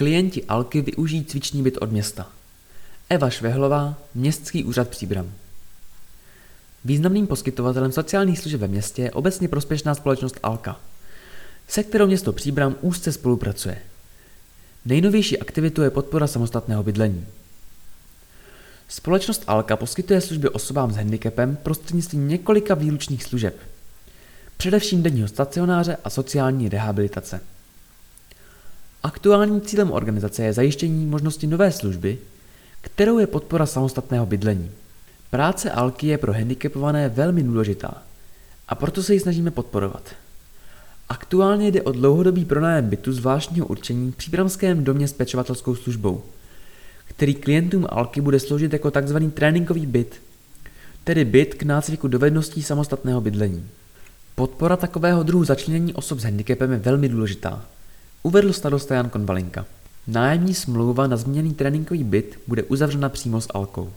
Klienti Alky využijí cviční byt od města. Eva Švehlová, Městský úřad Příbram. Významným poskytovatelem sociálních služeb ve městě je obecně prospěšná společnost Alka, se kterou město Příbram úzce spolupracuje. Nejnovější aktivitu je podpora samostatného bydlení. Společnost Alka poskytuje služby osobám s handicapem prostřednictvím několika výlučných služeb, především denního stacionáře a sociální rehabilitace. Aktuálním cílem organizace je zajištění možnosti nové služby, kterou je podpora samostatného bydlení. Práce Alky je pro handicapované velmi důležitá a proto se ji snažíme podporovat. Aktuálně jde o dlouhodobý pronájem bytu zvláštního určení v příbramském domě s pečovatelskou službou, který klientům Alky bude sloužit jako tzv. tréninkový byt, tedy byt k nácviku dovedností samostatného bydlení. Podpora takového druhu začlenění osob s handicapem je velmi důležitá, uvedl starosta Jan Konvalinka. Nájemní smlouva na změněný tréninkový byt bude uzavřena přímo s Alkou.